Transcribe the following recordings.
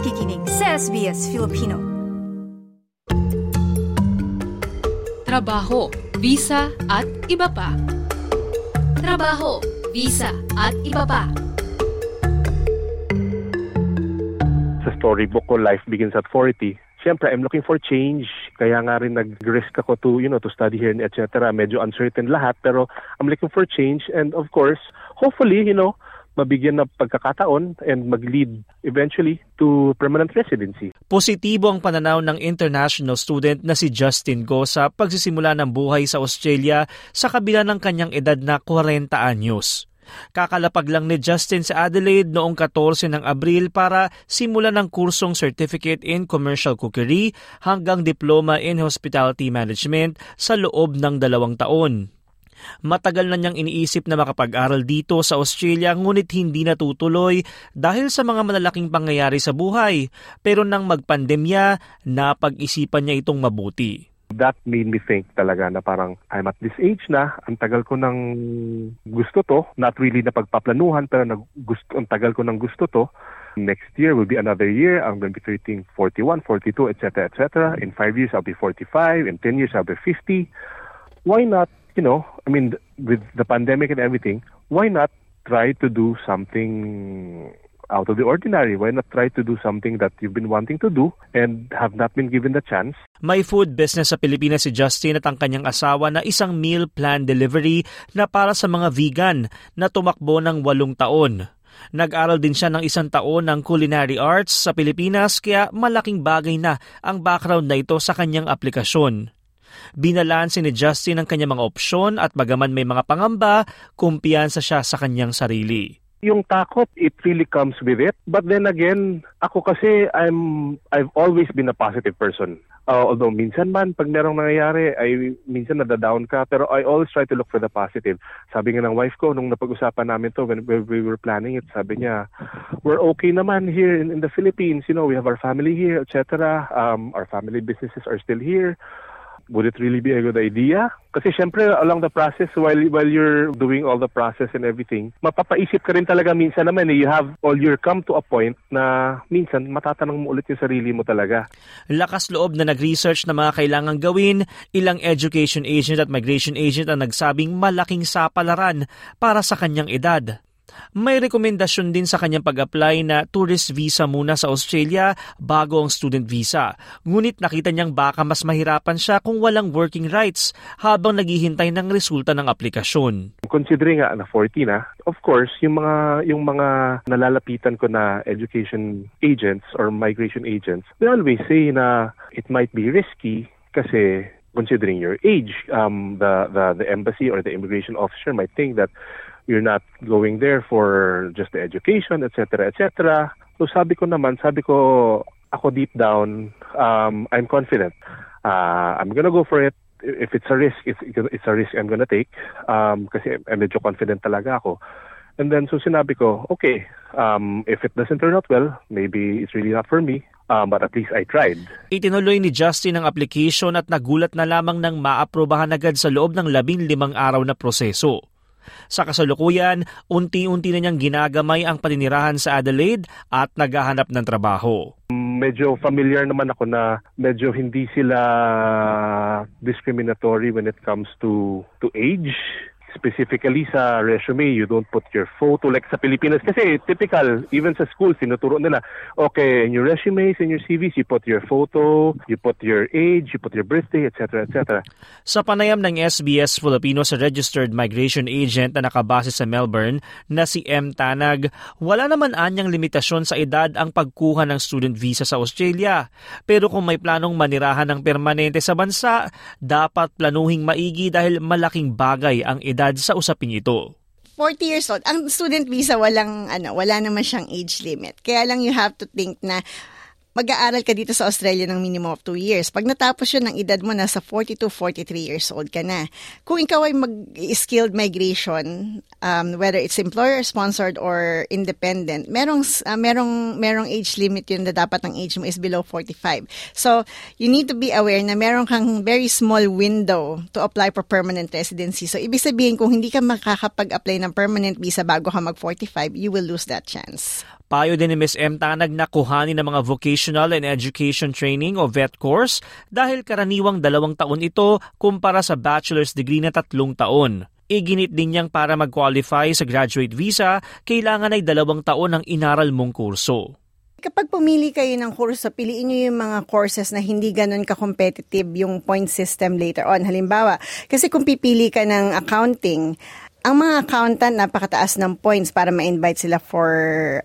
nakikinig sa SBS Filipino. Trabaho, visa at iba pa. Trabaho, visa at iba pa. Sa storybook ko, Life Begins at 40, Siyempre, I'm looking for change. Kaya nga rin nag-risk ako to, you know, to study here, etc. Medyo uncertain lahat, pero I'm looking for change. And of course, hopefully, you know, mabigyan ng pagkakataon and mag-lead eventually to permanent residency. Positibo ang pananaw ng international student na si Justin Go sa pagsisimula ng buhay sa Australia sa kabila ng kanyang edad na 40 anyos. Kakalapag lang ni Justin sa Adelaide noong 14 ng Abril para simulan ng kursong Certificate in Commercial Cookery hanggang Diploma in Hospitality Management sa loob ng dalawang taon. Matagal na niyang iniisip na makapag-aral dito sa Australia ngunit hindi natutuloy dahil sa mga malalaking pangyayari sa buhay. Pero nang magpandemya, napag-isipan niya itong mabuti that made me think talaga na parang I'm at this age na, ang tagal ko ng gusto to, not really na pagpaplanuhan pero nag, gusto, ang tagal ko ng gusto to. Next year will be another year. I'm going to be 13, 41, 42, etc., etc. In five years, I'll be 45. In 10 years, I'll be 50. Why not, you know, I mean, with the pandemic and everything, why not try to do something out of the ordinary. Why not try to do something that you've been wanting to do and have not been given the chance? May food business sa Pilipinas si Justin at ang kanyang asawa na isang meal plan delivery na para sa mga vegan na tumakbo ng walong taon. Nag-aral din siya ng isang taon ng culinary arts sa Pilipinas kaya malaking bagay na ang background na ito sa kanyang aplikasyon. Binalansin ni Justin ang kanyang mga opsyon at bagaman may mga pangamba, kumpiyansa siya sa kanyang sarili. Yung takot, it really comes with it. But then again, ako kasi I'm I've always been a positive person. Uh, although minsan man pag merong nangyayari, ay minsan nada-down ka, pero I always try to look for the positive. Sabi nga ng wife ko nung napag-usapan namin to when, we were planning it, sabi niya, we're okay naman here in, in the Philippines, you know, we have our family here, etc. Um, our family businesses are still here would it really be a good idea? Kasi syempre along the process while while you're doing all the process and everything, mapapaisip ka rin talaga minsan naman eh, you have all you come to a point na minsan matatanong mo ulit yung sarili mo talaga. Lakas loob na nag-research na mga kailangan gawin, ilang education agent at migration agent ang nagsabing malaking sapalaran para sa kanyang edad. May rekomendasyon din sa kanyang pag-apply na tourist visa muna sa Australia bago ang student visa. Ngunit nakita niyang baka mas mahirapan siya kung walang working rights habang naghihintay ng resulta ng aplikasyon. Considering nga na 40 na, of course, yung mga yung mga nalalapitan ko na education agents or migration agents, they always say na it might be risky kasi considering your age, um, the, the, the embassy or the immigration officer might think that you're not going there for just the education, etc., etc. So sabi ko naman, sabi ko, ako deep down, um, I'm confident. Uh, I'm gonna go for it. If it's a risk, it's, it's a risk I'm gonna take. Um, kasi medyo confident talaga ako. And then so sinabi ko, okay, um, if it doesn't turn out well, maybe it's really not for me. Um, but at least I tried. Itinuloy ni Justin ang application at nagulat na lamang ng maaprobahan agad sa loob ng labing limang araw na proseso. Sa kasalukuyan, unti-unti na niyang ginagamay ang paninirahan sa Adelaide at naghahanap ng trabaho. Medyo familiar naman ako na medyo hindi sila discriminatory when it comes to to age specifically sa resume, you don't put your photo like sa Pilipinas. Kasi typical, even sa school, sinuturo nila, okay, in your resumes, in your CVs, you put your photo, you put your age, you put your birthday, etc., etc. Sa panayam ng SBS Filipino sa registered migration agent na nakabase sa Melbourne na si M. Tanag, wala naman anyang limitasyon sa edad ang pagkuha ng student visa sa Australia. Pero kung may planong manirahan ng permanente sa bansa, dapat planuhing maigi dahil malaking bagay ang edad edad sa usaping ito. 40 years old. Ang student visa walang ano, wala naman siyang age limit. Kaya lang you have to think na mag-aaral ka dito sa Australia ng minimum of 2 years. Pag natapos yun, ng edad mo, nasa 42, 43 years old ka na. Kung ikaw ay mag-skilled migration, um, whether it's employer-sponsored or independent, merong, uh, merong, merong age limit yun na dapat ang age mo is below 45. So, you need to be aware na meron kang very small window to apply for permanent residency. So, ibig sabihin, kung hindi ka makakapag-apply ng permanent visa bago ka mag-45, you will lose that chance. Payo din ni Ms. M. Tanag na kuhanin ng mga vocational and education training o VET course dahil karaniwang dalawang taon ito kumpara sa bachelor's degree na tatlong taon. Iginit din niyang para mag-qualify sa graduate visa, kailangan ay dalawang taon ang inaral mong kurso. Kapag pumili kayo ng kurso, piliin niyo yung mga courses na hindi ganun ka-competitive yung point system later on. Halimbawa, kasi kung pipili ka ng accounting, ang mga accountant napakataas ng points para ma-invite sila for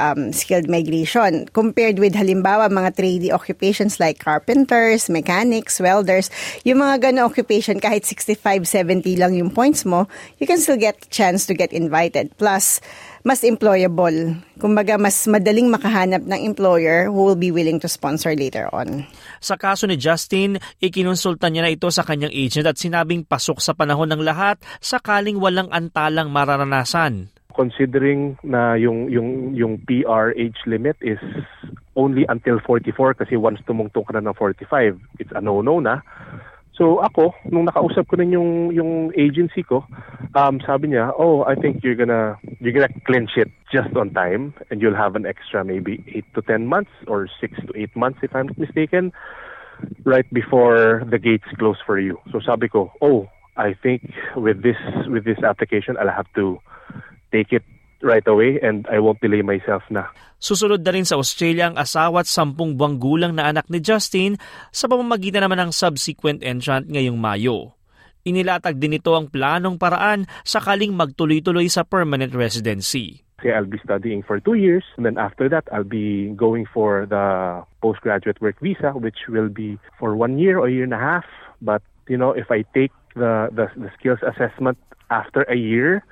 um, skilled migration compared with halimbawa mga 3D occupations like carpenters, mechanics, welders, yung mga gano occupation kahit 65, 70 lang yung points mo, you can still get chance to get invited. Plus, mas employable. Kumbaga, mas madaling makahanap ng employer who will be willing to sponsor later on. Sa kaso ni Justin, ikinonsulta niya na ito sa kanyang agent at sinabing pasok sa panahon ng lahat sakaling walang antalang mararanasan. Considering na yung yung yung PR age limit is only until 44 kasi once tumungtong ka na ng 45, it's a no-no na. So ako, nung nakausap ko na yung yung agency ko, um, sabi niya, "Oh, I think you're gonna you're gonna clinch it just on time and you'll have an extra maybe 8 to 10 months or 6 to 8 months if I'm not mistaken right before the gates close for you." So sabi ko, "Oh, I think with this with this application, I'll have to take it right away and I won't delay myself na. Susunod na rin sa Australia ang asawa at sampung buwang gulang na anak ni Justin sa pamamagitan naman ng subsequent entrant ngayong Mayo. Inilatag din ito ang planong paraan sakaling magtuloy-tuloy sa permanent residency. Okay, I'll be studying for two years and then after that I'll be going for the postgraduate work visa which will be for one year or year and a half. But you know, if I take the, the, the skills assessment after a year,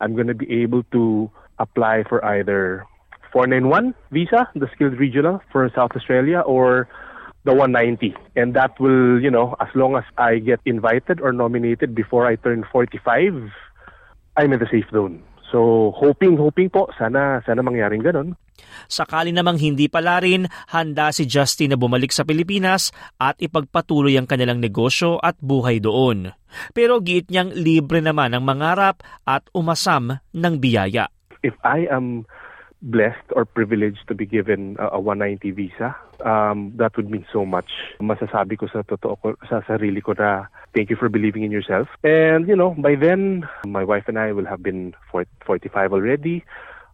I'm going to be able to apply for either 491 visa, the skilled regional for South Australia, or the 190. And that will, you know, as long as I get invited or nominated before I turn 45, I'm in the safe zone. So, hoping, hoping po, sana, sana mangyaring ganun. Sakali namang hindi pala rin, handa si Justin na bumalik sa Pilipinas at ipagpatuloy ang kanilang negosyo at buhay doon. Pero giit niyang libre naman ang mangarap at umasam ng biyaya. If I am blessed or privileged to be given a, a 190 visa, um, that would mean so much. Masasabi ko sa totoo ko, sa sarili ko na thank you for believing in yourself. And, you know, by then, my wife and I will have been 45 already,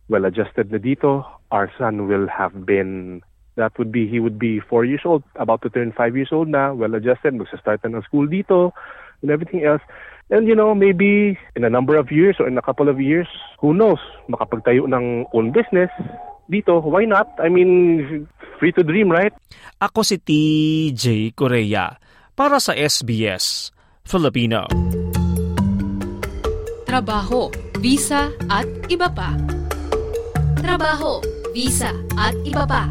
well adjusted na dito. Our son will have been, that would be, he would be 4 years old, about to turn 5 years old na, well adjusted, magsa-start na ng school dito, and everything else. And you know, maybe in a number of years or in a couple of years, who knows, makapagtayo ng own business dito, why not? I mean, free to dream, right? Ako si TJ Korea para sa SBS Filipino. Trabaho, visa at iba pa. Trabaho, visa at iba pa.